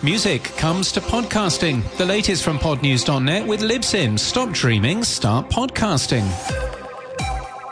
Music comes to podcasting. The latest from podnews.net with Libsyn. Stop dreaming, start podcasting.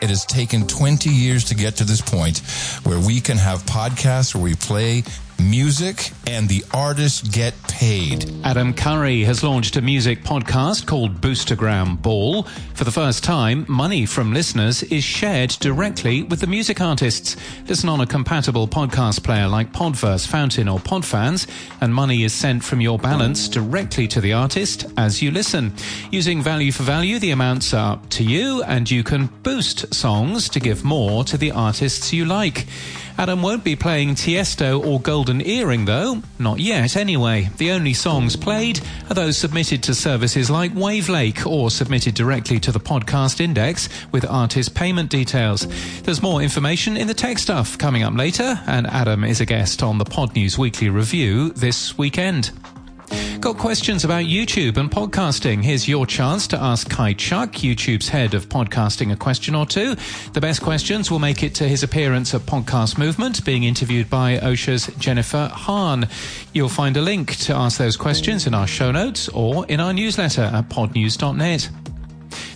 It has taken 20 years to get to this point where we can have podcasts where we play music and the artists get paid. Adam Curry has launched a music podcast called Boostagram Ball. For the first time, money from listeners is shared directly with the music artists. Listen on a compatible podcast player like Podverse, Fountain, or Podfans, and money is sent from your balance directly to the artist as you listen. Using value for value, the amounts are up to you, and you can boost songs to give more to the artists you like. Adam won't be playing Tiesto or Golden Earring, though. Not yet, anyway. The only songs played are those submitted to services like Wavlake or submitted directly to the podcast index with artist payment details. There's more information in the tech stuff coming up later, and Adam is a guest on the Podnews Weekly Review this weekend. Got questions about YouTube and podcasting? Here's your chance to ask Kai Chuk, YouTube's head of podcasting, a question or two. The best questions will make it to his appearance at Podcast Movement, being interviewed by Ausha's Jennifer Han. You'll find a link to ask those questions in our show notes or in our newsletter at podnews.net.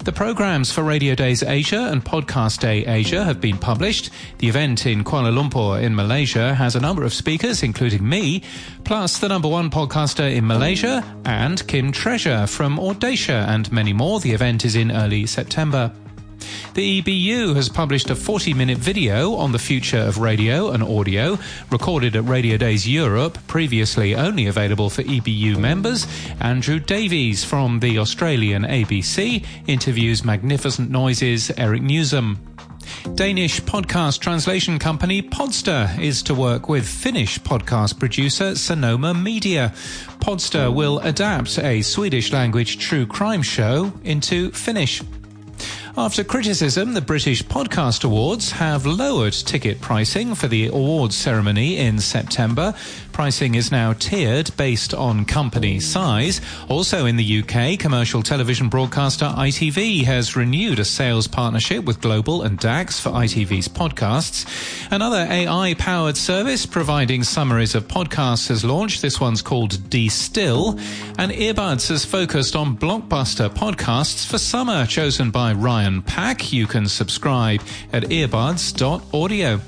The programs for Radiodays Asia and Podcast Day Asia have been published. The event in Kuala Lumpur in Malaysia has a number of speakers, including me, plus the number one podcaster in Malaysia and Kym Treasure from Audacia and many more. The event is in early September. The EBU has published a 40 minute video on the future of radio and audio, recorded at Radio Days Europe, previously only available for EBU members. Andrew Davies from the Australian ABC interviews Magnificent Noises Eric Nuzum. Danish podcast translation company Podster is to work with Finnish podcast producer Sanoma Media. Podster will adapt a Swedish language true crime show into Finnish. After criticism, the British Podcast Awards have lowered ticket pricing for the awards ceremony in September. Pricing is now tiered based on company size. Also in the UK, commercial television broadcaster ITV has renewed a sales partnership with Global and DAX for ITV's podcasts. Another AI powered service providing summaries of podcasts has launched. This one's called Destill. And Earbuds has focused on blockbuster podcasts for summer, chosen by Ryan Pack. You can subscribe at earbuds.audio.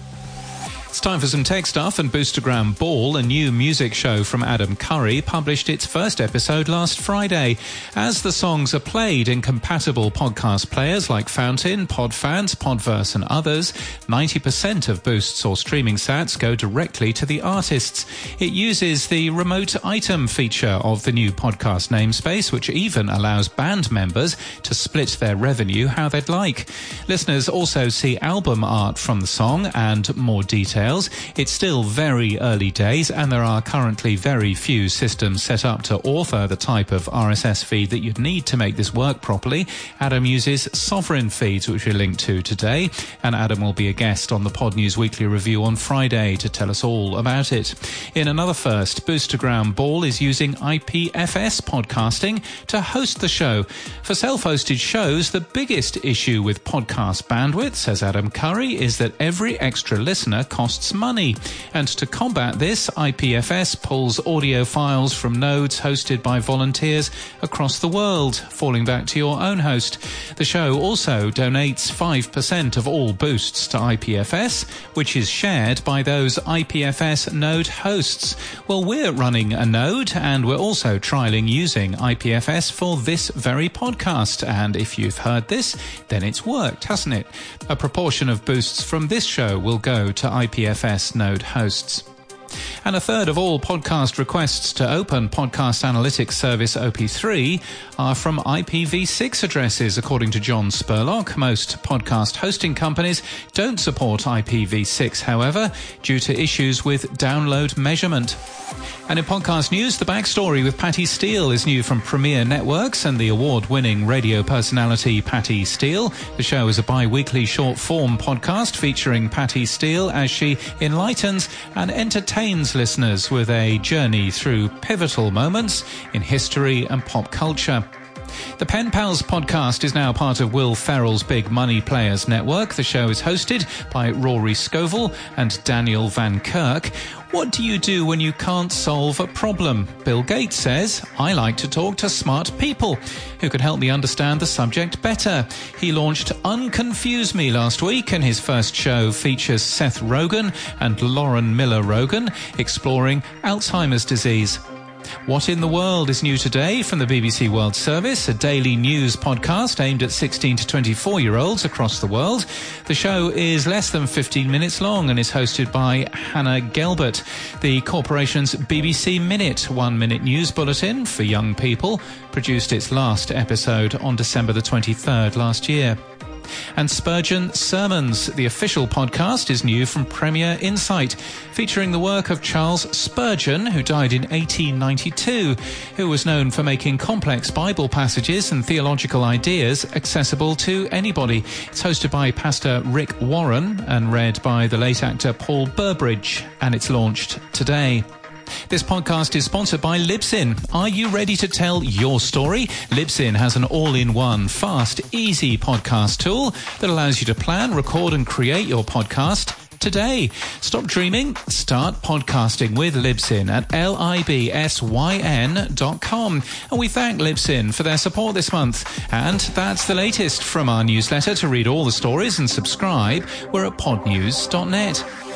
It's time for some tech stuff, and Boostagram Ball, a new music show from Adam Curry, published its first episode last Friday. As the songs are played in compatible podcast players like Fountain, Podfans, Podverse, and others, 90% of boosts or streaming sats go directly to the artists. It uses the remote item feature of the new podcast namespace, which even allows band members to split their revenue how they'd like. Listeners also see album art from the song and more details details. It's still very early days, and there are currently very few systems set up to author the type of RSS feed that you'd need to make this work properly. Adam uses Sovereign feeds, which we link to today, and Adam will be a guest on the Podnews Weekly Review on Friday to tell us all about it. In another first, Boostagram Ball is using IPFS podcasting to host the show. For self-hosted shows, the biggest issue with podcast bandwidth, says Adam Curry, is that every extra listener costs costs money. And to combat this, IPFS pulls audio files from nodes hosted by volunteers across the world, falling back to your own host. The show also donates 5% of all boosts to IPFS, which is shared by those IPFS node hosts. Well, we're running a node and we're also trialing using IPFS for this very podcast. And if you've heard this, then it's worked, hasn't it? A proportion of boosts from this show will go to IPFS IPFS node hosts. And a third of all podcast requests to open podcast analytics service OP3 are from IPv6 addresses, according to John Spurlock. Most podcast hosting companies don't support IPv6, however, due to issues with download measurement. And in podcast news, the backstory with Patty Steele is new from Premier Networks and the award winning radio personality Patty Steele. The show is a bi weekly short form podcast featuring Patty Steele as she enlightens and entertains listeners with a journey through pivotal moments in history and pop culture. The Pen Pals podcast is now part of Will Ferrell's Big Money Players Network. The show is hosted by Rory Scovel and Daniel Van Kirk. What do you do when you can't solve a problem? Bill Gates says, I like to talk to smart people who can help me understand the subject better. He launched Unconfuse Me last week, and his first show features Seth Rogen and Lauren Miller Rogen exploring Alzheimer's disease. What in the World is new today from the BBC World Service, a daily news podcast aimed at 16 to 24 year olds across the world. The show is less than 15 minutes long and is hosted by Hannah Gelbart. The corporation's BBC Minute, one minute news bulletin for young people, produced its last episode on December the 23rd last year. And Spurgeon Sermons, the official podcast, is new from Premier Insight, featuring the work of Charles Spurgeon, who died in 1892, who was known for making complex Bible passages and theological ideas accessible to anybody. It's hosted by Pastor Rick Warren and read by the late actor Paul Burbridge, and it's launched today. This podcast is sponsored by Libsyn. Are you ready to tell your story? Libsyn has an all in one, fast, easy podcast tool that allows you to plan, record, and create your podcast today. Stop dreaming, start podcasting with Libsyn at L-I-B-S-Y-N.com. And we thank Libsyn for their support this month. And that's the latest from our newsletter. To read all the stories and subscribe, we're at podnews.net.